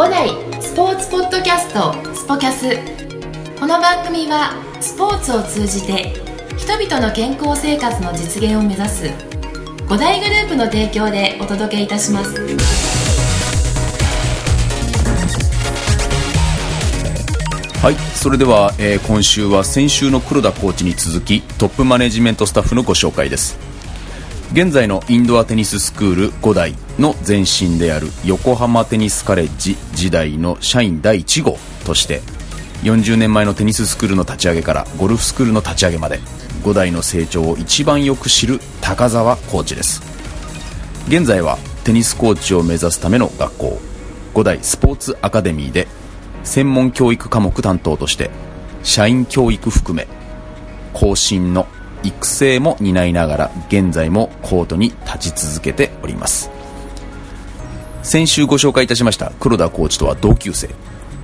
五代スポーツポッドキャストスポキャス。この番組はスポーツを通じて人々の健康生活の実現を目指す五大グループの提供でお届けいたします。はいそれでは、えー今週は先週の黒田コーチに続きトップマネジメントスタッフのご紹介です。現在のインドアテニススクール5代の前身である横浜テニスカレッジ時代の社員第1号として40年前のテニススクールの立ち上げからゴルフスクールの立ち上げまで5代の成長を一番よく知る高澤コーチです。現在はテニスコーチを目指すための学校5代スポーツアカデミーで専門教育科目担当として社員教育含め後進の育成も担いながら現在もコートに立ち続けております。先週ご紹介いたしました黒田コーチとは同級生。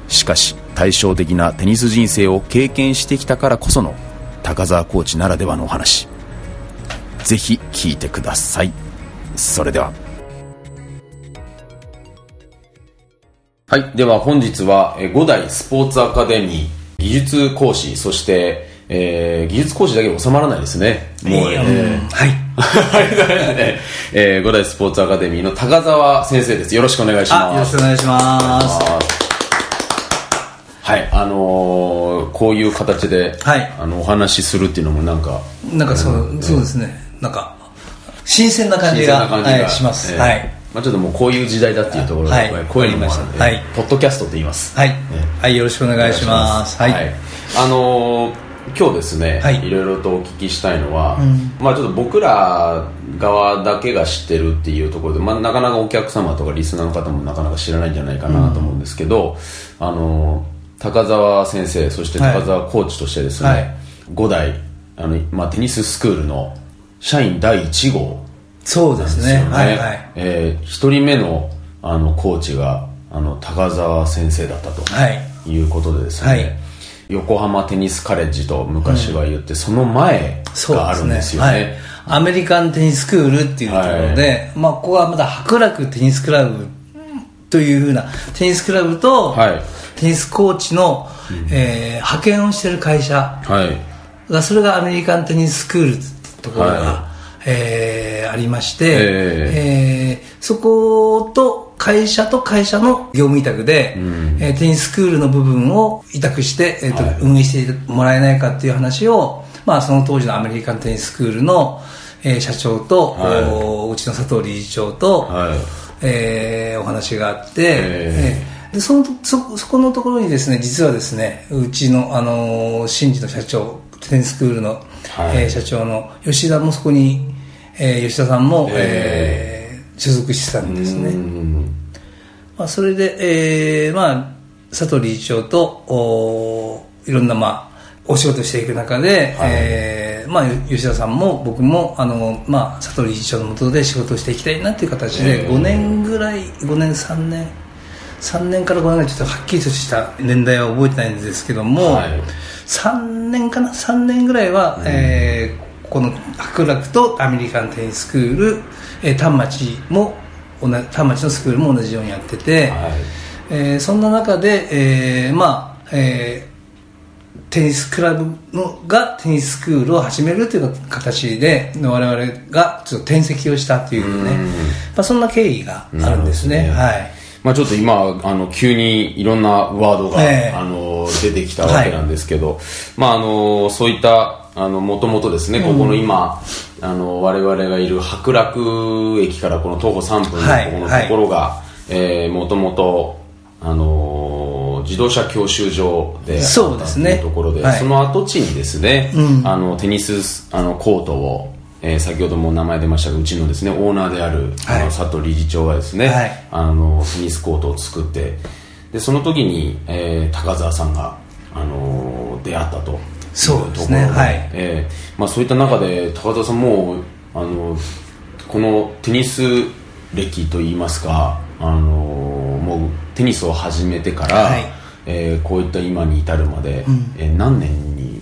しかし対照的なテニス人生を経験してきたからこその高澤コーチならではのお話。ぜひ聞いてください。それでは。はい。では本日は、え五代スポーツアカデミー技術講師、そして、えー技術講師だけで収まらないですね。もう、えー はい。えー五代スポーツアカデミーの高澤先生です。よろしくお願いしあ、よろます。しくお願いします。はい、あのーこういう形で、はいあの、お話しするっていうのもなんか、なんかそう、そうですね。なんか、新鮮な感じが、感じが、はい、します。えーはい。まあちょっともうこういう時代だっていうところで、はいこういうのもあるんで、はいポッドキャストって言います。はい。はい、よろしくお願いします。はい。あのー今日ですね、はい。いろいろとお聞きしたいのは、まあちょっと僕ら側だけが知ってるっていうところで、まあなかなかお客様とかリスナーの方もなかなか知らないんじゃないかなと思うんですけど、あのー高澤先生、そして高澤コーチとしてですね、はい。5代、あの、まあテニススクールの社員第1号そうですね。はい、はい。えー一人目のあのコーチがあの高澤先生だったと、はい。い、うことでですね、はい横浜テニスカレッジと昔は言って、その前があるんですよね。はい。アメリカンテニススクールっていうところで、まあ、ここはまだ白楽テニスクラブというふうなテニスクラブと、はい。テニスコーチの、えー派遣をしてる会社はい。がそれがアメリカンテニススクールってところが、はえーありまして、ええーそこと会社と会社の業務委託で、えーテニススクールの部分を委託して、えーとはい。運営してもらえないかっていう話を、まあ、その当時のアメリカンテニススクールの、えー社長と、はい。おうちの佐藤理事長と、はい。えーお話があって、ええーでそのそそこのところにですね実はですねうちの、あのー新次の社長テニススクールの、はい。えー社長の吉田もそこに、えー吉田さんも、ええー所属してたんですうね、んまあ、それで、えーまあ、佐藤理事長とおいろんな、まあ、お仕事していく中で、はい。えーまあ、吉田さんも僕もあの、まあ、佐藤理事長の下で仕事をしていきたいなっていう形で、えー5年ぐらい5年3年3年から5年ぐらいちょっとはっきりとした年代は覚えてないんですけども、はい。3年かな？3年ぐらいは、えーこの白楽とアメリカンテニススクール、えー丹町も同じ丹町のスクールも同じようにやってて、はい。えーそんな中で、えーまあえーテニスクラブのがテニススクールを始めるという形で我々がちょっと転籍をしたというね、まあ、そんな経緯があるんですね。ね。はい。まあちょっと今、あの、急にいろんなワードが、ええ。あの、出てきたわけなんですけど、まああの、そういった、あの、もともとですね、ここの今、あの、我々がいる白楽駅からこの徒歩3分のはいここのところが、えーもともと、あの、自動車教習所でそうですね。ところで、はい。その跡地にですね、あの、テニス、あの、コートを、えー先ほども名前出ましたがうちのですねオーナーである、あのはい。佐藤理事長がですね、はい。あのテニスコートを作ってでその時に、えー高澤さんが、あの出会ったとそうですね。はい。えーまあ、そういった中で高澤さんもあのこのテニス歴といいますか、あのもうテニスを始めてから、はい。えーこういった今に至るまで、えー何年に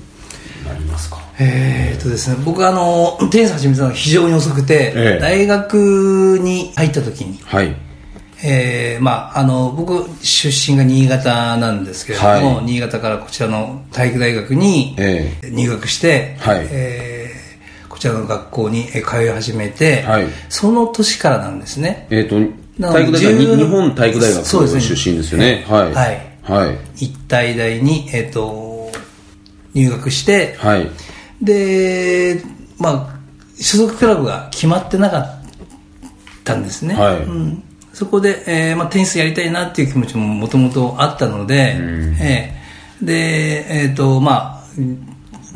なりますか？えーっとですね、僕はあのテニス始めたのが非常に遅くて、ええ。大学に入った時に、はいえーまあ、あの僕出身が新潟なんですけれども、はい。新潟からこちらの体育大学にえ入学して、はい。えーこちらの学校にえー通い始めて、はい。その年からなんですね。えっ、と体育大学10に日本体育大学そうですね。出身ですよね。はい。はい。はい。一体大に、えー、と入学して、はい。でまあ所属クラブが決まってなかったんですね、はい。うん、そこで、えーまあ、テニスやりたいなっていう気持ちももともとあったので、えーでえっ、とまあ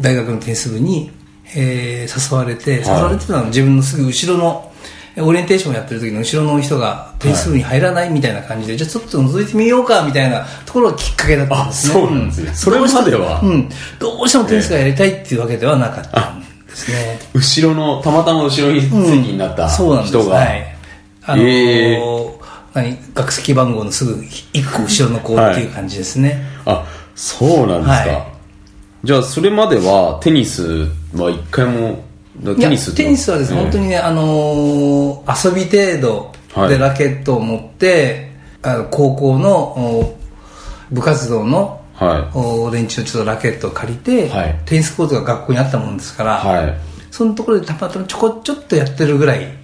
大学のテニス部に、えー誘われて、はい。誘われてたのは自分のすぐ後ろのえーオリエンテーションをやってる時の後ろの人がテニス部に入らないみたいな感じで、じゃあちょっと覗いてみようかみたいなところがきっかけだったんですね。あそうなんですね。それまではうん、どうしてもテニスがやりたいっていうわけではなかったんですね。後ろのたまたま後ろに席になったそうなんです。人が、はい。あのーえ何学籍番号のすぐ一個後ろの子っていう感じですね。あそうなんですか、はい。じゃあそれまではテニスは一回もテニステニスはですね、ええ本当にね、あのー遊び程度はい。でラケットを持って、あの高校のお部活動のはお連中のちょっとラケットを借りて、はい。テニスコートが学校にあったもんですから、いはい。そのところでたまたまちょこちょっとやってるぐらい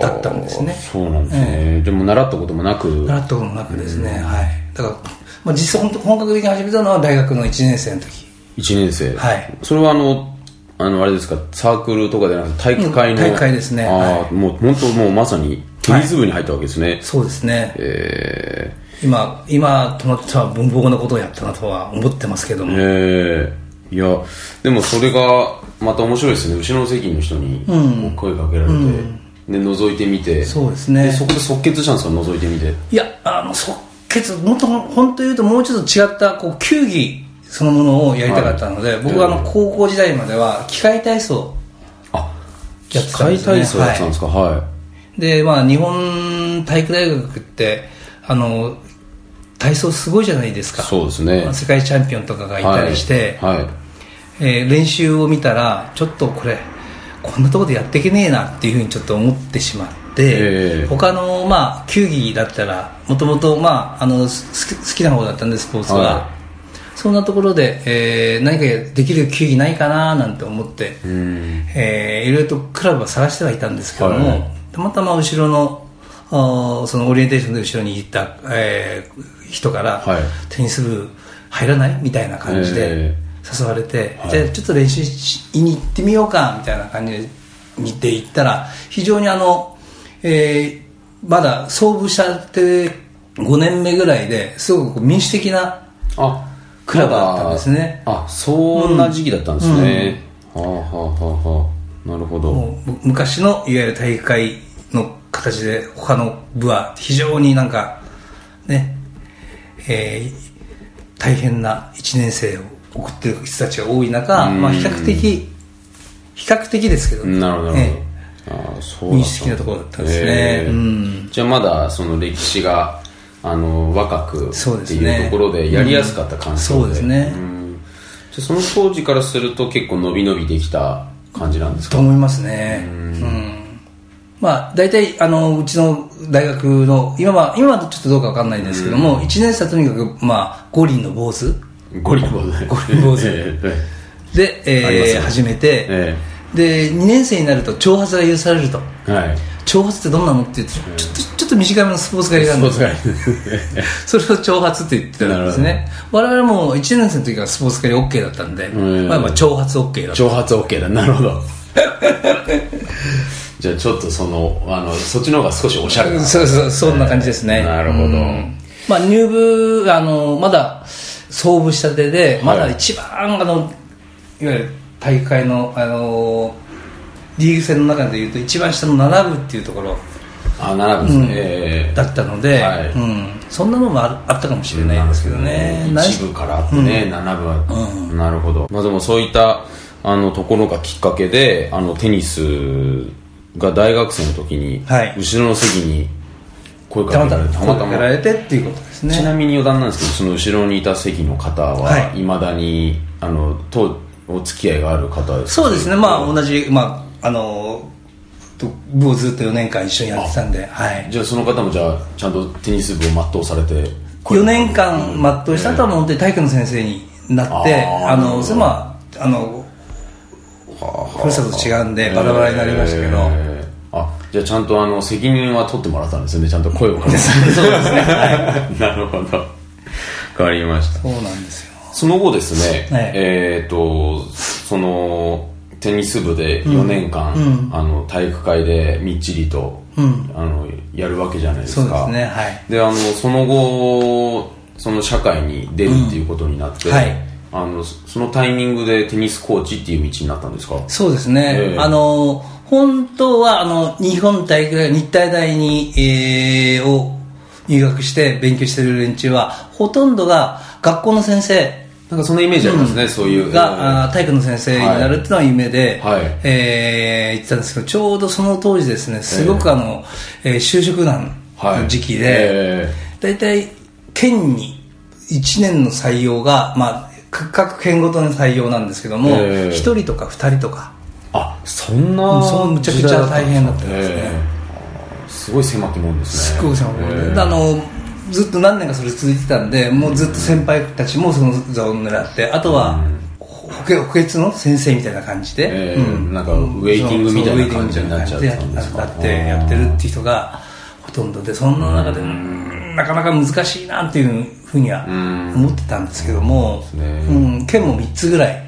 だったんですね。はあそうなんですね、でも習ったこともなく。習ったこともなくですね、はい。だから、まあ、実際本当本格的に始めたのは大学の1年生の時。1年生。はい。それはあのあのあれですか？サークルとかでなくて体育会の、うん体育会ですね。ああ、はい。もう本当もうまさにテニス部に入ったわけですね、そうですね。え今、今となっては文房なことをやったなとは思ってますけどー、も。えー、いやでもそれがまた面白いですね。後ろの席の人に声かけられて、で覗いてみて。そうですね。でそこで即決したんですか覗いてみて。いや、あの、即決、もっと本当言うともうちょっと違った、こう、球技そのものをやりたかったので、はい。僕はあの、ええ高校時代までは、機械体操あやって機械たんですね。体操やってたんですか？はい、で、まあ、日本体育大学って、あの、体操すごいじゃないですか。そうですね。世界チャンピオンとかがいたりして、はい、はい。えー練習を見たらちょっとこれこんなところでやっていけねえなっていうふうにちょっと思ってしまって、ええ。他のまあ球技だったらもともとまああのす好きな方だったんでスポーツは、はそんなところで、えー何かできる球技ないかななんて思って、うん。えーいろいろとクラブは探してはいたんですけども、はい。たまたま後ろのあーそのオリエンテーションで後ろに行った、えー人から、はい。テニス部入らないみたいな感じでえ誘われて、はい。じゃあちょっと練習しに行ってみようかみたいな感じで見て行ったら非常にあの、えーまだ創部したて5年目ぐらいですごく民主的なあクラブだったんですね。あそんな時期だったんですね、はあはあはあはあ。なるほど。昔のいわゆる大会の形で他の部は非常になんかね、えー大変な1年生を送ってる人たちが多い中、うん。まあ、比較的比較的ですけどね。なるほど、なるえ。ほどああそうところだったんですね。うん。じゃあまだその歴史があの若くっていうところでやりやすかった環境で、そうですね。ん。じゃあその当時からすると結構伸び伸びできた感じなんですか？と思いますね。うん。まあ大体あのうちの大学の今は今はちょっとどうかわかんないですけども、1年生はとにかくまあ五輪の坊主ゴリ坊主ゴリ坊主で、始めて、えで2年生になると長髪が許されるとはい長髪ってどんなのって言うとちょっとちょっと短めのスポーツ刈りがあるんですそれを長髪って言ってたんですね我々も1年生の時からスポーツ刈り OK だったんで、まあ、まあ長髪 OK だった長髪 OK だなるほどじゃあちょっとそのあのそっちの方が少しおしゃれなそうそうそんな感じですねなるほどうんまあ入部あのまだ創部したてでまだ一番、あのいわゆる大会のあのリーグ戦の中でいうと一番下の7部っていうところあ並ぶんですね、ええ。だったので、はい。うん、そんなのもあったかもしれないですけどね。一部からあってね、7部は、なるほど、まあ、でもそういったあのところがきっかけであのテニスが大学生の時に、はい。後ろの席に声かけられてたまた声かけられてっていうことですね。ちなみに余談なんですけどその後ろにいた席の方ははい。いまだにあのとお付き合いがある方ですか？そうですね。まあ同じ、まあ、あのと部をずっと4年間一緒にやってたんで、はい、じゃあその方もじゃあちゃんとテニス部を全うされて4年間全うした後は本当に体育の先生になって、あーあのそれまああのふるさとと違うんでバラバラになりましたけど、えーあじゃあちゃんとあの責任は取ってもらったんですね。ちゃんと声をかけて。そうですね、なるほど。わかりました。そうなんですよ。その後ですね、はいえっ、とそのテニス部で4年間、うん。あの体育会でみっちりと、うん。あのやるわけじゃないですそうかですねはい。であのその後その社会に出るっていうことになって、うん。はい。あのそそのタイミングでテニスコーチっていう道になったんですか？そうですね、ええ。あの本当はあの日本体育大日体大に、えーを入学して勉強してる連中はほとんどが学校の先生。なんかそんなイメージありますね、そういう。が、体育の先生になるっていうのは夢で、はい。えー言ってたんですけどちょうどその当時ですねすごくあの、えー就職難はい。の時期で、え大体県に1年の採用が、まあ、各各県ごとの採用なんですけども、ええ。1人とか2人とかあそんなそうむちゃくちゃ大変だったんですね。ええ。すごい狭きもんですね。すっごい狭いもん。で、あのずっと何年かそれ続いてたんでもうずっと先輩たちもその座を狙ってあとは、補欠の先生みたいな感じで、ええ。なんかウェイティングみたいな感じになっちゃったんですか？なってやってるっていう人がほとんどでそんな中でうん。なかなか難しいなっていうふうには思ってたんですけども、そうですね。うん県も3つぐらい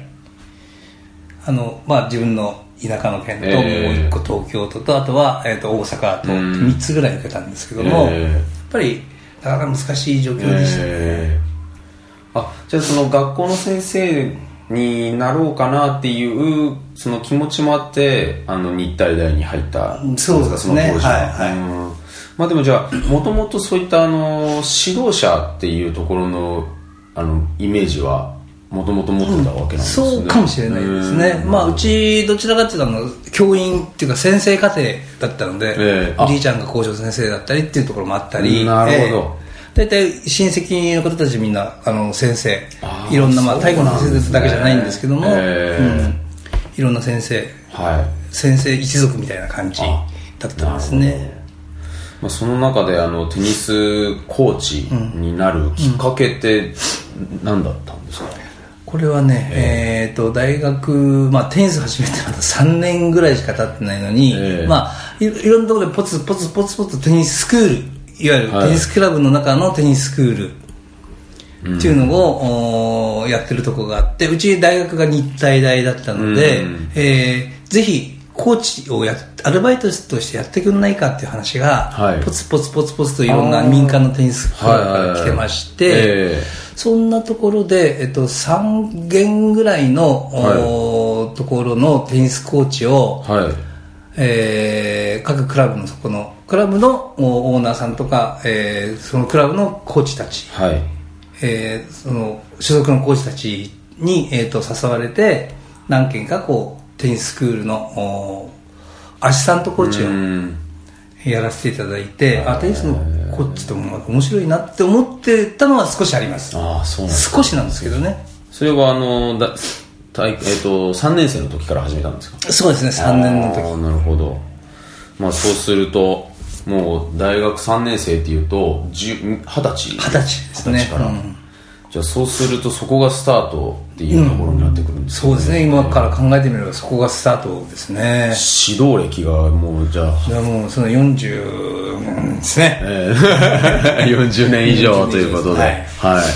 あの、まあ、自分の田舎の県と、ええ。もう1個東京都とあとは、えー、と大阪とうん。3つぐらい受けたんですけども、ええ。やっぱりなかなか難しい状況でしたね、ええ。あじゃあその学校の先生になろうかなっていうその気持ちもあってあの日体大に入った。そうですね。その当時は。はいはい。うん。まあでもじゃあもともとそういったあの指導者っていうところのあのイメージはもともと持ってたわけなんですね、そうかもしれないですね、まあ、うちどちらかというとあの教員っていうか先生家庭だったので、ええ。あ。おじいちゃんが校長先生だったりっていうところもあったり。なるほど。大体親戚の方たちみんなあの先生。いろんな、まあ、そう体育の先生だけじゃないんですけども、ええ。うん、いろんな先生。はい。先生一族みたいな感じだったんですね。まあ、その中であのテニスコーチになるきっかけって何だったんですか、これはね、えーと大学、まあ、テニス始めてまだ3年ぐらいしか経ってないのに、ええ。まあ、いいろんなところでポツポツポツポツテニススクールいわゆるはい。テニスクラブの中のテニススクールっていうのを、おーやってるとこがあってうち大学が日体大だったので、うん。えーぜひコーチをやアルバイトとしてやってくんないかっていう話が、はい。ポツポツポツポツといろんな民間のテニスクラブから来てまして、はいはいはい。ええそんなところで、えっと、3軒ぐらいの、おーところのテニスコーチを、はい。えー各クラブのそこのクラブのおオーナーさんとか、えーそのクラブのコーチたち、はい。えーその所属のコーチたちに、えー、と誘われて何軒かこうテニススクールのおアシスタントコーチをうんやらせていただいて、あテニスのコーチっても面白いなって思ってたのは少しあります。ああそうなんです少しなんですけどね。それはあのだ体えっ、と3年生の時から始めたんですか？そうですね3年の時。なるほど。まあそうするともう大学3年生っていうと10 20歳？二十歳ですね。から、うん。じゃあそうするとそこがスタートっていうところになってくるんですかそうですね。今から考えてみればそこがスタートですね。指導歴がもうじゃあ。いやもうその40年ですね。えー40年以上ということで、ははい。い、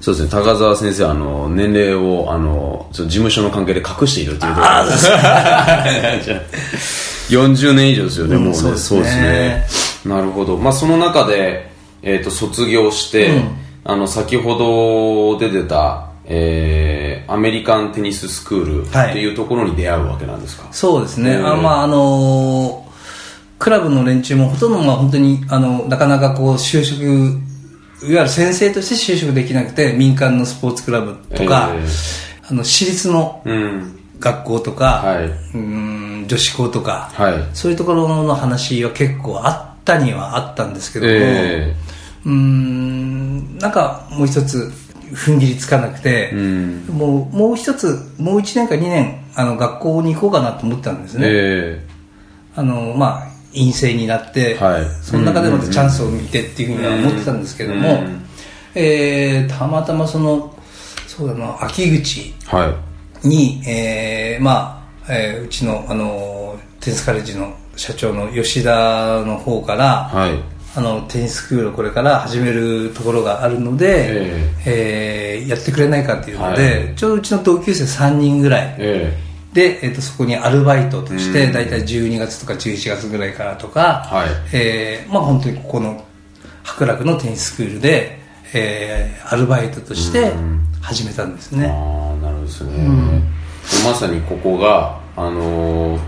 そうですね、高澤先生、あの、年齢を、あの、事務所の関係で隠しているというところで。じゃあ40年以上ですよね、もうね。そうですね。なるほど。まあ、その中で、えっ、と、卒業して、あの、先ほど出てた、えー、アメリカンテニススクールはい。っていうところに出会うわけなんですか、そうですね、うんあまああのークラブの連中もほとんどまあ本当にあのなかなかこう就職いわゆる先生として就職できなくて民間のスポーツクラブとか、えあの私立のうん。学校とか、はい。うーん女子校とか、はい。そういうところの話は結構あったにはあったんですけども、えうーんなんかもう一つ踏ん切りつかなくて、ー、うん。もうもう一つもう1年か2年あの学校に行こうかなと思ったんですね、えあのまあ陰性になって、はい。その中でまたチャンスを見てっていうふうには思ってたんですけども、うん。えーたまたまそのそうだな秋口はい。に、えーまあ、えーうちの、あの、テニスカレッジの社長の吉田の方から、はいあの、テニススクールをこれから始めるところがあるので、えーやってくれないかっていうので、はい。ちょうどうちの同級生3人ぐらい。えで、えっとそこにアルバイトとしうん。て、だいたい12月とか11月ぐらいからとか、はい。えーまあ本当にここの白楽のテニススクールで、えーアルバイトとして始めたんですえね。ああなるほどですね、まさにここがあのー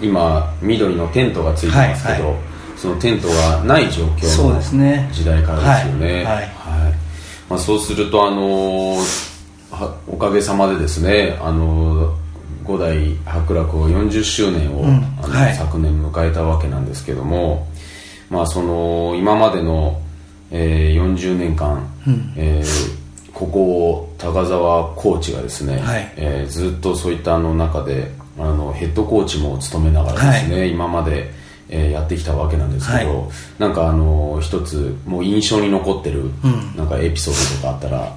今緑のテントがついてますけど、はいはそのテントがない状況のですね。時代からですよね。はい。はい。まあ、そうするとあのおかげさまでですねあのー五代博楽を40周年を、うん。あのはい。昨年迎えたわけなんですけども、まあ、その今までの、えー40年間、えーここを高澤コーチがですね、はい。えーずっとそういったあの中であのヘッドコーチも務めながらですね、今まで、えーやってきたわけなんですけど、はなんかあの一つもう印象に残ってる、ん。なんかエピソードとかあったら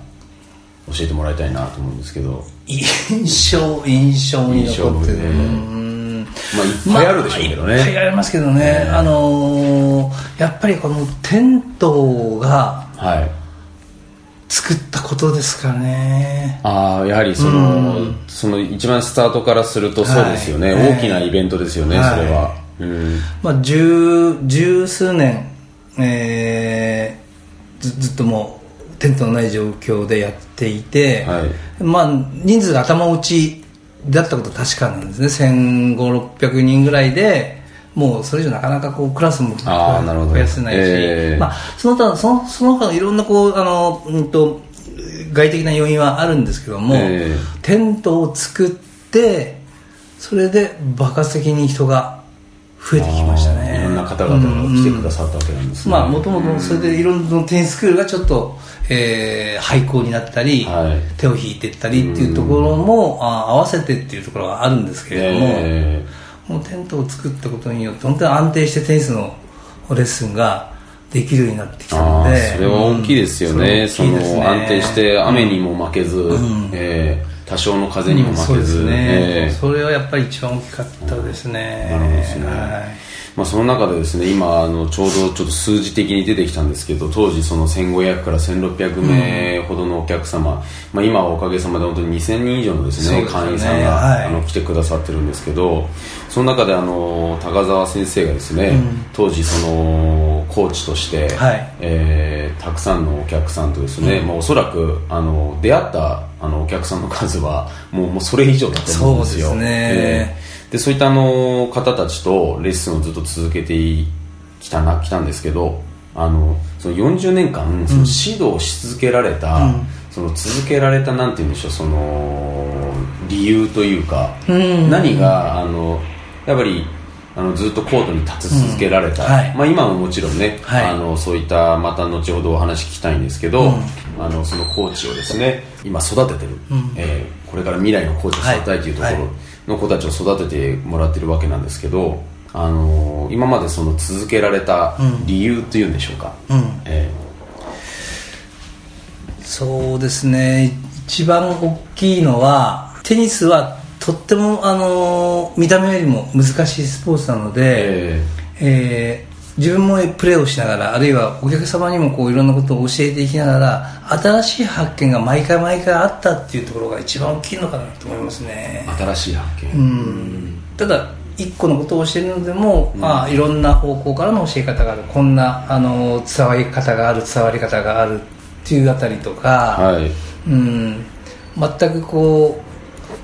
教えてもらいたいなと思うんですけど、印象印象に残ってる、ね。うん。まあいっぱいあるでしょうけどね、まあいっぱいありますけどね、あのーやっぱりこのテントがはい。作ったことですかね。ああやはりその,、その一番スタートからするとそうですよね、はい。大きなイベントですよね、はいそれは、うんまあ十十数年、えーずずっともうテントのない状況でやっていて、はい。まあ人数が頭打ちだったことは確かなんですね。1500600人ぐらいでもうそれ以上なかなかこうクラスも増やせないし、えー。まあ、その他そのその他のいろんなこうあの、うん、と外的な要因はあるんですけども、えテントを作ってそれで爆発的に人が増えてきましたね。いろんな方々が来てくださったわけなんですね、まあもともとそれでいろんなテニススクールがちょっと、えー廃校になったり、はい。手を引いていったりっていうところも、あ合わせてっていうところがあるんですけれども、えもうテントを作ったことによって本当に安定してテニスのレッスンができるようになってきたのあでーそれは大きいですよね、うんそね。の安定して雨にも負けず、えー多少の風にも負けず、そうですね、えーそれはやっぱり一番大きかったですね、なるほどですね。はい。まあ、その中でですね今あのちょうどちょっと数字的に出てきたんですけど当時その1500から1600名ほどのお客様、まあ、今はおかげさまで本当に2000人以上のですねね。会員さんが、はい。あの来てくださってるんですけどその中であの高澤先生がですね、当時そのコーチとして、はい。えーたくさんのお客さんとですね、まあ、おそらくあの出会ったあのお客さんの数はもうもうそれ以上だと思うんですよ。そうでえーでそういったあの方たちとレッスンをずっと続けてきたな来たんですけどあのその40年間その指導し続けられた、その続けられたなんて言うんでしょうその理由というか、うん。何があのやっぱりあのずっとコートに立ち続けられた、うん。はい。まあ、今ももちろんね、はい。あのそういったまた後ほどお話聞きたいんですけど、あのそのコーチをですね今育ててる、えーこれから未来のコーチを育てたいというとこはい。ろの子たちを育ててもらってるわけなんですけど、あの今までその続けられた理由というんでしょうか、うん。えそうですね。一番大きいのはテニスはとっても、あの見た目よりも難しいスポーツなのーで、ええ。ー自分もプレーをしながらあるいはお客様にもこういろんなことを教えていきながら新しい発見が毎回毎回あったっていうところが一番大きいのかなと思いますね。ー新しい発見、うん。ただ一個のことを教えるのでも、まあ、いろんな方向からの教え方がある。こんなあの伝わり方がある伝わり方があるっていうあたりとか、はい。うん、全くこう、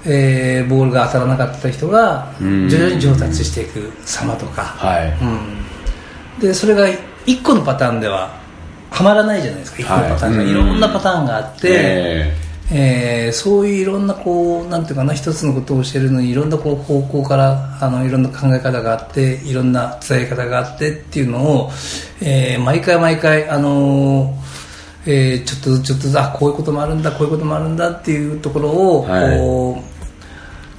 えーボールが当たらなかった人がうん。徐々に上達していく様とか、はい、うん、でそれが1個のパターンでははまらないじゃないですか。1個のパターンが、はいい、ろんなパターンがあって、ええ。ーそういういろんなこうなんていうかな一つのことを教えるのにいろんなこう方向からあのいろんな考え方があっていろんな伝え方があってっていうのを、えー毎回毎回あのーえーちょっとずつちょっとずつあこういうこともあるんだこういうこともあるんだっていうところを、はい。こう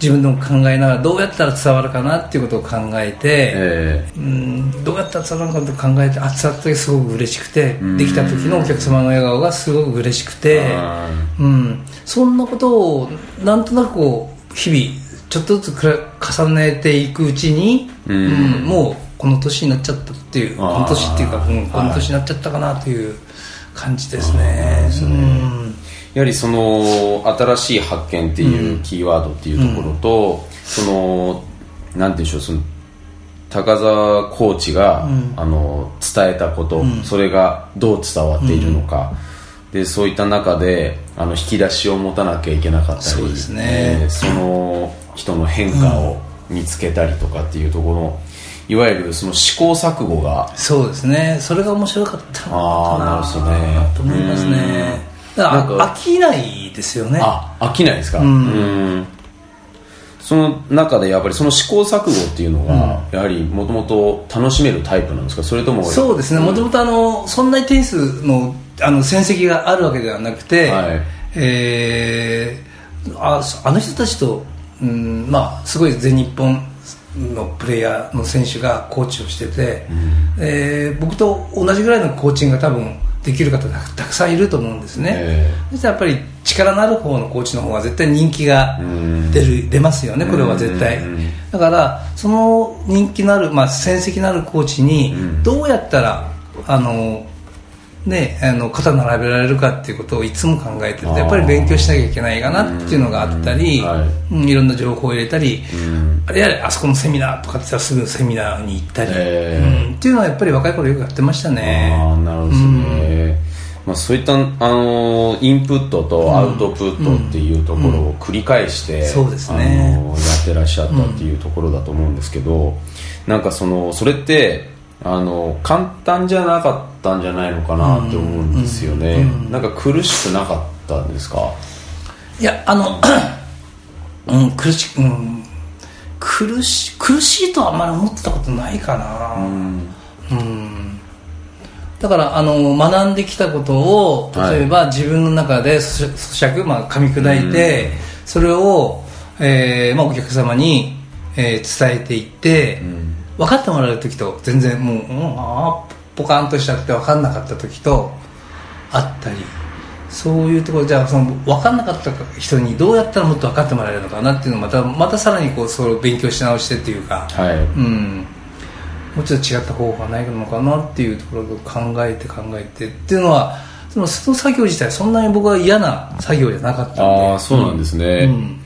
自分でも考えながらどうやったら伝わるかなっていうことを考えて、えうんどうやったら伝わるのかと考えてあ伝わった時すごく嬉しくてん。できた時のお客様の笑顔がすごく嬉しくてあ、うん、そんなことをなんとなくこう日々ちょっとずつ重ねていくうちに、うん。うんもうこの年になっちゃったっていうこの年っていうか、うん、この年になっちゃったかなという感じですね。うんやはりその新しい発見っていうキーワードっていうところと、そのなんていうんでしょうその高澤コーチが、あの伝えたこと、それがどう伝わっているのか、でそういった中であの引き出しを持たなきゃいけなかったりそうですね。えーその人の変化を見つけたりとかっていうところのいわゆるその試行錯誤がそうですね。それが面白かったあーなるほどね。と思いますねだからなんか飽きないですよね。あ飽きないですか？うん。その中でやっぱりその試行錯誤っていうのが、やはりもともと楽しめるタイプなんですか？それともそうですね。もともとあのそんなにテニスのあの戦績があるわけではなくて、はい。えーああの人たちと、うんまあ、すごい全日本のプレイヤーの選手がコーチをしてて、えー僕と同じぐらいのコーチングが多分できる方たたくさんいると思うんですね、えそしたらやっぱり力のある方のコーチの方が絶対人気がうん。出る出ますよねこれは絶対。うん。だからその人気のある、まあ、戦績のあるコーチにうん。どうやったらあのね、あの肩並べられるかっていうことをいつも考えててあー。やっぱり勉強しなきゃいけないかなっていうのがあったり、い。うんいろんな情報を入れたり、うん。あれやれあそこのセミナーとかってすぐセミナーに行ったり、えー。うんっていうのはやっぱり若い頃よくやってましたね。ああなるほどですね、まあ、そういった、あのーインプットとアウトプットっていうところを繰り返して、そうですね。あのーやってらっしゃったっていうところだと思うんですけど、なんかそのそれってあの簡単じゃなかったんじゃないのかなって思うんですよね、なんか苦しくなかったんですか？いやあの、うん、苦し,、うん、苦し苦しいとはあんまり思ってたことないかな、うん。だからあの学んできたことを例えば、自分の中で咀咀嚼、まあ、噛み砕いて、それを、えーまあ、お客様に、えー伝えていって、分かってもらえる時と全然もう、うん、あーポカンとしちゃって分かんなかった時とあったりそういうところじゃあその分かんなかった人にどうやったらもっと分かってもらえるのかなっていうのをまたまたさらにこうそれを勉強し直してっていうか、はい、うん、もうちょっと違った方法がないのかなっていうところを考えて考えてっていうのはそのその作業自体そんなに僕は嫌な作業じゃなかったんで。ああそうなんですね、うん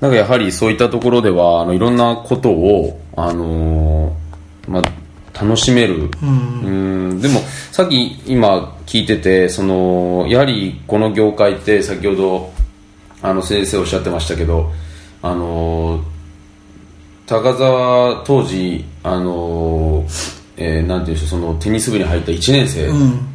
なんかやはりそういったところではあのいろんなことを、あのーまあ、楽しめる、うん。でもさっき今聞いててそのやはりこの業界って先ほどあの先生おっしゃってましたけどあのー高澤当時あのーえーなんていうんでしょうそのテニス部に入った1年生、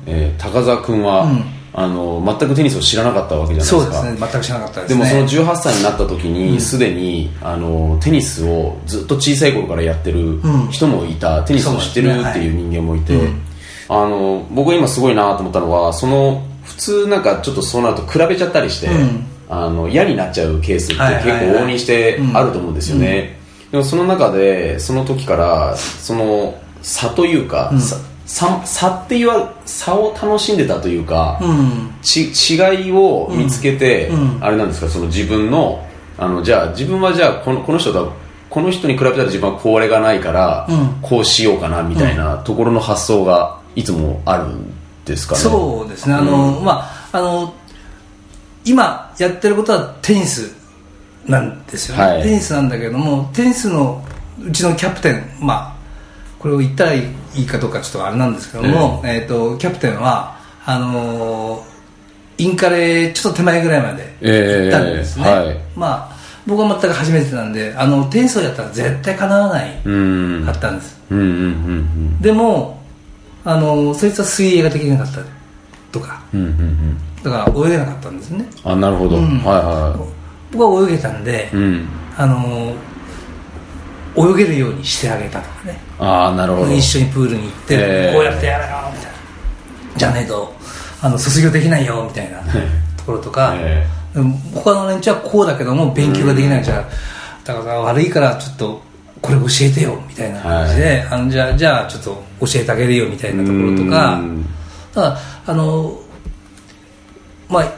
えー高澤君は、あのー全くテニスを知らなかったわけじゃないですか。そうですね。全く知らなかったですね。でもその18歳になった時にすでに、あのテニスをずっと小さい頃からやってる人もいた、テニスを知ってるっていう人間もいて、あの僕が今すごいなと思ったのはその普通なんかちょっとそうなると比べちゃったりして、あの嫌になっちゃうケースって結はいはいはい。構往々にしてあると思うんですよね、でもその中でその時からその差というか、さ差差っていう差を楽しんでたというか、うん。ち違いを見つけて、うん。あれなんですかその自分のあのじゃあ自分はじゃあこのこの人とはこの人に比べたら自分はこれがないから、うん。こうしようかなみたいなところの発想がいつもあるんですかね？そうですね。あの、まああの今やってることはテニスなんですよね、はい。テニスなんだけどもテニスのうちのキャプテンまあこれを言ったらいいかどうかちょっとあれなんですけども、えー、とキャプテンはあのーインカレちょっと手前ぐらいまで行ったんですね、まあ僕は全く初めてなんであのテニスをやったら絶対かなわないうん。かったんです、でもあのそいつは水泳ができなかったとかうんうんうん。うんだから泳げなかったんですね。あなるほど、うん。はいは僕は泳げたんで、あの泳げるようにしてあげたとかねああなるほど。一緒にプールに行って、えー。こうやってやれよみたいな。じゃねえとあの卒業できないよみたいなところとか、えでも他の連中はこうだけども勉強ができないじゃ、だから悪いからちょっとこれ教えてよみたいな感じで、あのじゃあじゃあちょっと教えてあげるよみたいなところとかうん。だあのまあ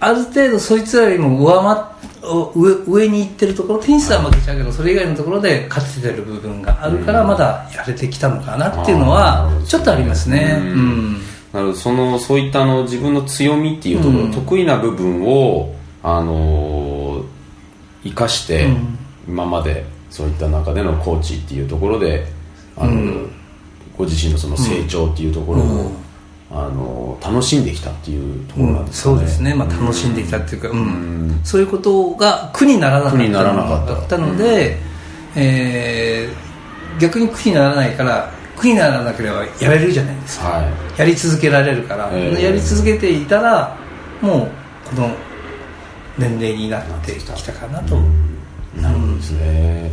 ある程度そいつらよりも上回っ上上に行ってるところテニスは負けちゃうけどそれ以外のところで勝ててる部分があるからまだやれてきたのかなっていうのはちょっとありますね。ううん。んなるほど。そのそういったあの自分の強みっていうところ、うん得意な部分をあの生かして、うん。今までそういった中でのコーチっていうところであの、うん。ご自身のその成長っていうところを、うんあの楽しんできたっていうところなんですかね、そうですね、まあ、楽しんできたっていうか、うん。うん。そういうことが苦にならなかった。ならなかった。ので、えー逆に苦にならないから苦にならなければやれるじゃないですか、はい。やり続けられるから、えーやり続けていたらもうこの年齢になってきたかなと、なるほどですね、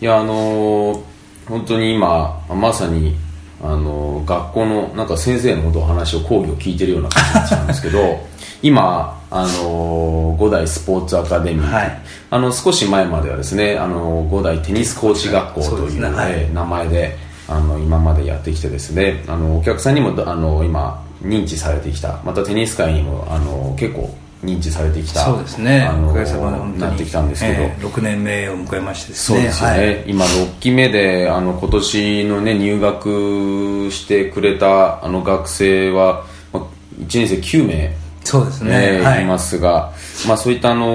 いやあのー本当に今まさにあのー学校のなんか先生のことお話を講義を聞いてるような感じなんですけど 今あのー五代スポーツアカデミー、はい。あの少し前まではですねあのー五代テニスコーチ学校というね。はい。えー名前であの今までやってきてですねあのお客さんにもあの今認知されてきた。またテニス界にもあの結構認知されてきたそうですね。あのおかげさまで本当に。なってきたんですけど、えー6年目を迎えましてですね。そうですよね、はい。今6期目であの今年のね入学してくれたあの学生は、まあ、1年生9名そうですね。ね、はい。いますが、まあ、そういった、あの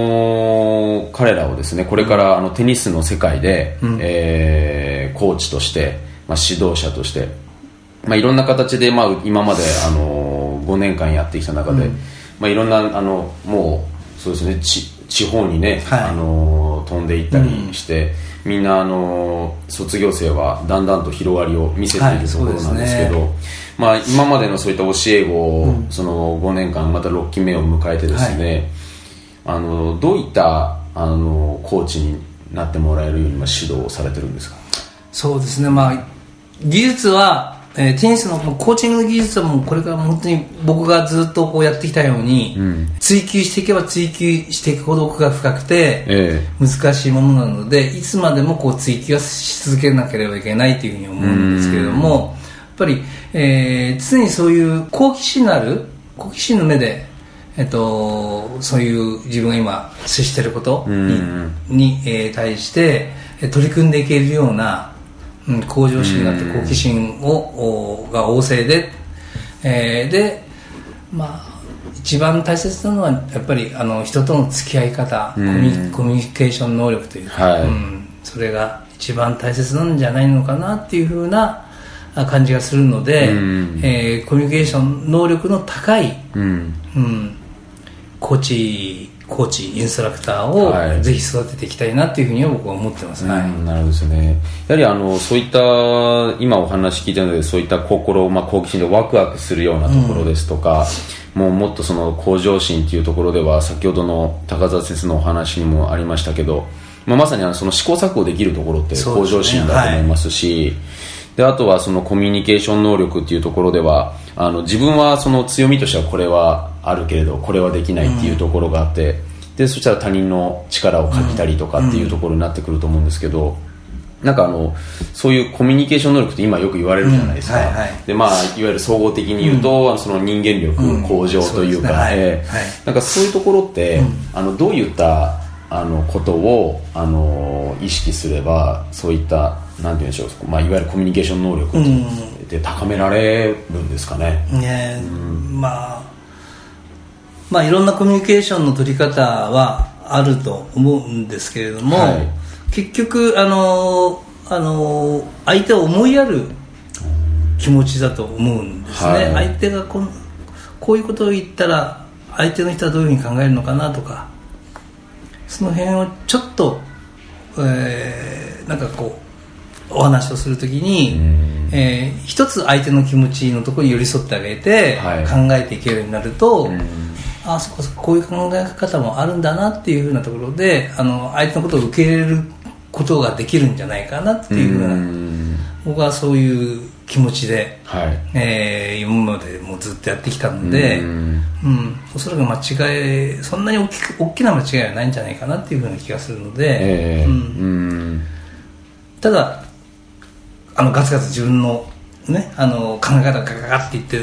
ー彼らをですねこれからあのテニスの世界で、えーコーチとして、まあ、指導者として、まあ、いろんな形で、まあ、今まで、あのー5年間やってきた中で、まあ、いろんなあのもうそうですねち地方にね、はい。あのー飛んでいったりして、みんな、あのー卒業生はだんだんと広がりを見せていはいるところなんですけど、そうですまあ、今までのそういった教え子を、その5年間また6期目を迎えてですね、あのどういったあのコーチになってもらえるように今指導をされてるんですか？そうですね。まあ技術は、えーテニスのコーチングの技術はもうこれから本当に僕がずっとこうやってきたように、ん。追求していけば追求していくほど奥が深くて、え難しいものなのでいつまでもこう追求はし続けなければいけないというふうに思うんですけれどもやっぱり、えー常にそういう好奇心のある好奇心の目で、えっと、そういう自分が今接していることに,、にえー対してえー取り組んでいけるような、うん、向上心があって好奇心をおが旺盛で、えーでまあ一番大切なのはやっぱりあの人との付き合い方コミュコミュニケーション能力というか、はい。うん、それが一番大切なんじゃないのかなっていうふうなあ感じがするので、うん。えーコミュニケーション能力の高い、うん。うん、コーチコーチインストラクターをはい。ぜひ育てていきたいなっていうふうには僕は思ってます、はい。うんなるほどですね。やはりあのそういった今お話聞いたのでそういった心、まあ、好奇心でワクワクするようなところですとか、もうもっとその向上心っていうところでは先ほどの高澤先生のお話にもありましたけど、まあ、まさにあのその試行錯誤できるところって向上心だと思いますしであとはそのコミュニケーション能力っていうところではあの自分はその強みとしてはこれはあるけれどこれはできないっていうところがあって、でそしたら他人の力を借りたりとかっていうところになってくると思うんですけど、なんかあのそういうコミュニケーション能力って今よく言われるじゃないですか、うんはいはい。でまあ、いわゆる総合的に言うと、その人間力向上というか、そうですね。はい。えーはい。なんかそういうところって、あのどういったあのことをあの意識すればそういったなんて言うんでしょう、まあ、いわゆるコミュニケーション能力って高められるんですかね、ねまあまあいろんなコミュニケーションの取り方はあると思うんですけれども、はい。結局あのあの相手を思いやる気持ちだと思うんですね、はい。相手がこんこういうことを言ったら相手の人はどういうふうに考えるのかなとかその辺をちょっと、えーなんかこうお話をするときに、えー一つ相手の気持ちのところに寄り添ってあげて、はい。考えていけるようになると、ん。ああそこそここういう考え方もあるんだなっていうふうなところであの相手のことを受け入れることができるんじゃないかなっていうふうな、うん。僕はそういう気持ちで、はい。えー今までもうずっとやってきたので、ううん。んおそらく間違いそんなに大きく大きな間違いはないんじゃないかなっていうふうな気がするので、ええ。ううんん。ただあのガツガツ自分の,、ね、あの考え方がガガガって言って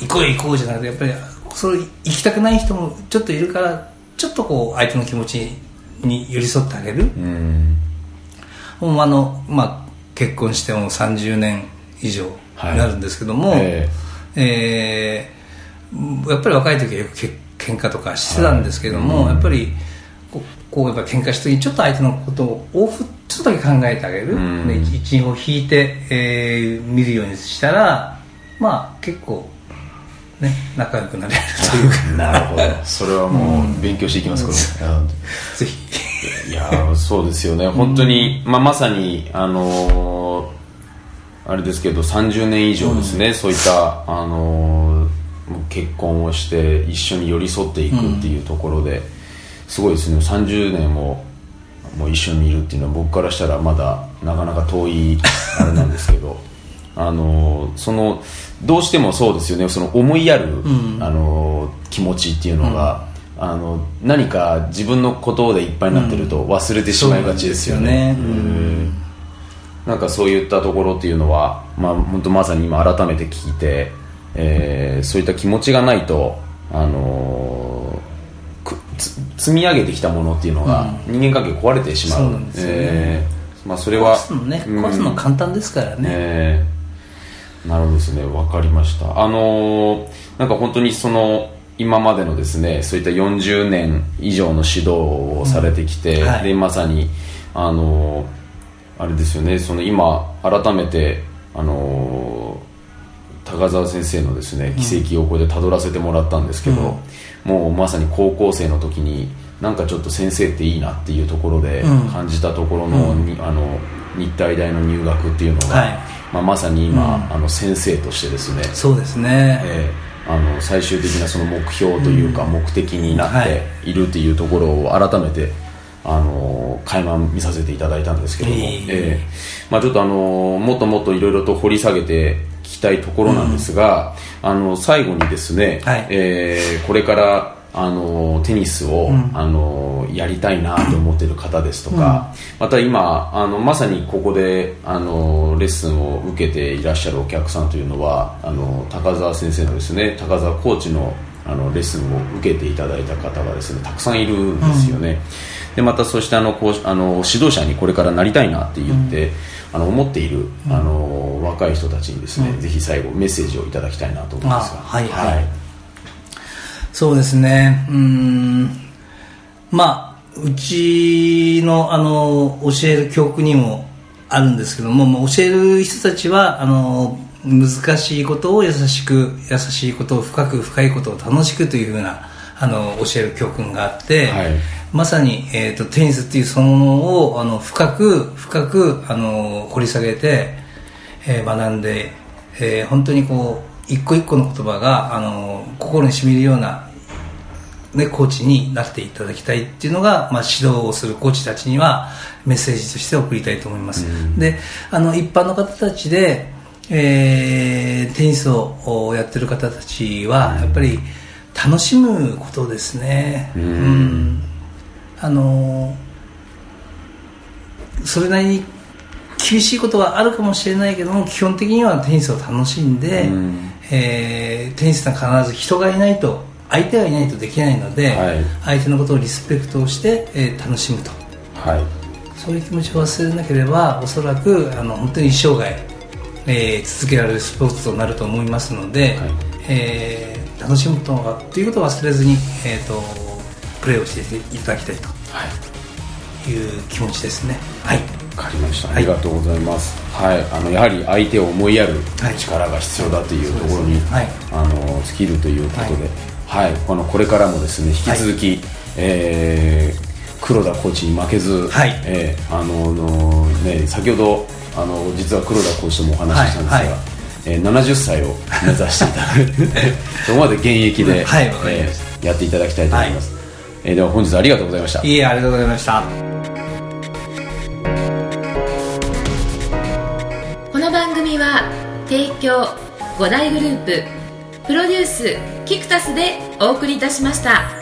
行こう行こうじゃなくてやっぱりそれ行きたくない人もちょっといるからちょっとこう相手の気持ちに寄り添ってあげる、うん。もうあの、まあ、結婚しても30年以上になるんですけども、はいえ。えーやっぱり若い時はよくけ喧嘩とかしてたんですけども、やっぱりこうやっぱ喧嘩した時にちょっと相手のことを往復ちょっとだけ考えてあげる、うん。で一一歩引いて、えー見るようにしたらまあ結構ね仲良くなれるというか。なるほど。それはもう勉強していきますこれ。う んぜひ。いやーそうですよね。本当に、まあ、まさにあのーあれですけど30年以上ですね、そういった、あのー結婚をして一緒に寄り添っていくっていうところで、すごいですね。30年ももう一緒にいるっていうのは僕からしたらまだなかなか遠いあれなんですけど。あのーそのどうしてもそうですよね。その思いやる、あのー気持ちっていうのが、あの何か自分のことでいっぱいになってると忘れてしまいがちですよね。そうなん。なんかそういったところっていうのは、まあ、本当まさに今改めて聞いて、えーそういった気持ちがないと、あの積み上げてきたものっていうのが人間関係壊れてしまう、そうなんですよね。えーまあ、それは壊すのねうん。壊すの簡単ですからね、え。ーなるほどですね。わかりました。あのーなんか本当にその今までのですねそういった40年以上の指導をされてきて、うん。はい。でまさにあのーあれですよね。その今改めてあのー高澤先生のですね奇跡をここでたどらせてもらったんですけど、もうまさに高校生の時になんかちょっと先生っていいなっていうところでうん。感じたところの,、にあの日体大の入学っていうのが、はい。まあ、まさに今、あの先生としてですね、そうですね、えーあの最終的なその目標というか目的になってい。るっていうところを改めて、あの垣間見させていただいたんですけども、いえ。いええ。ーまあ、ちょっとあのもっともっといろいろと掘り下げてたいところなんですが、あの最後にですね、はい。えーこれからあのテニスを、あのやりたいなと思っている方ですとか、また今あのまさにここであのレッスンを受けていらっしゃるお客さんというのはあの高澤先生のですね高澤コーチのあのレッスンを受けていただいた方がですねたくさんいるんですよね、でまたそしてあのこうあの指導者にこれからなりたいなって言って、あの思っている、あの若い人たちにですね、ぜひ最後メッセージをいただきたいなと思うんですが。あはいはい。そうですね。うーん。まあうちのあの教える教訓にもあるんですけども、まあ、教える人たちはあの難しいことを優しく優しいことを深く深いことを楽しくというふうなあの教える教訓があって、はいまさに、えー、とテニスっていうそのものをあの深く深くあの掘り下げて、えー学んで、えー本当にこう一個一個の言葉があの心にしみるような、ね、コーチになっていただきたいっていうのが、まあ、指導をするコーチたちにはメッセージとして送りたいと思います、であの一般の方たちで、えーテニスをやってる方たちはやっぱり楽しむことですね、うん。うんあのそれなりに厳しいことはあるかもしれないけども基本的にはテニスを楽しんで、うん。えーテニスは必ず人がいないと相手がいないとできないので、はい。相手のことをリスペクトをして、えー楽しむと。はい。そういう気持ちを忘れなければおそらくあの本当に一生涯、えー続けられるスポーツとなると思いますので、はい。えー楽しむとということを忘れずに、えー、とプレーをしていただきたいはい。という気持ちですね。はい。わかりました、はい。ありがとうございます、はい、あのやはり相手を思いやるはい。力が必要だというところに、はい。あの尽きるということで、はい。このこれからもですね引き続き、えー黒田コーチに負けず、はい。えーあののね、先ほどあの実は黒田コーチともお話ししたんですが、はい。はいえー70歳を目指していただいて そこまで現役で、はい。えーやっていただきたいと思います、えーでは本日はありがとうございましたいいえありがとうございましたこの番組は提供5大グループプロデュースキクタスでお送りいたしました。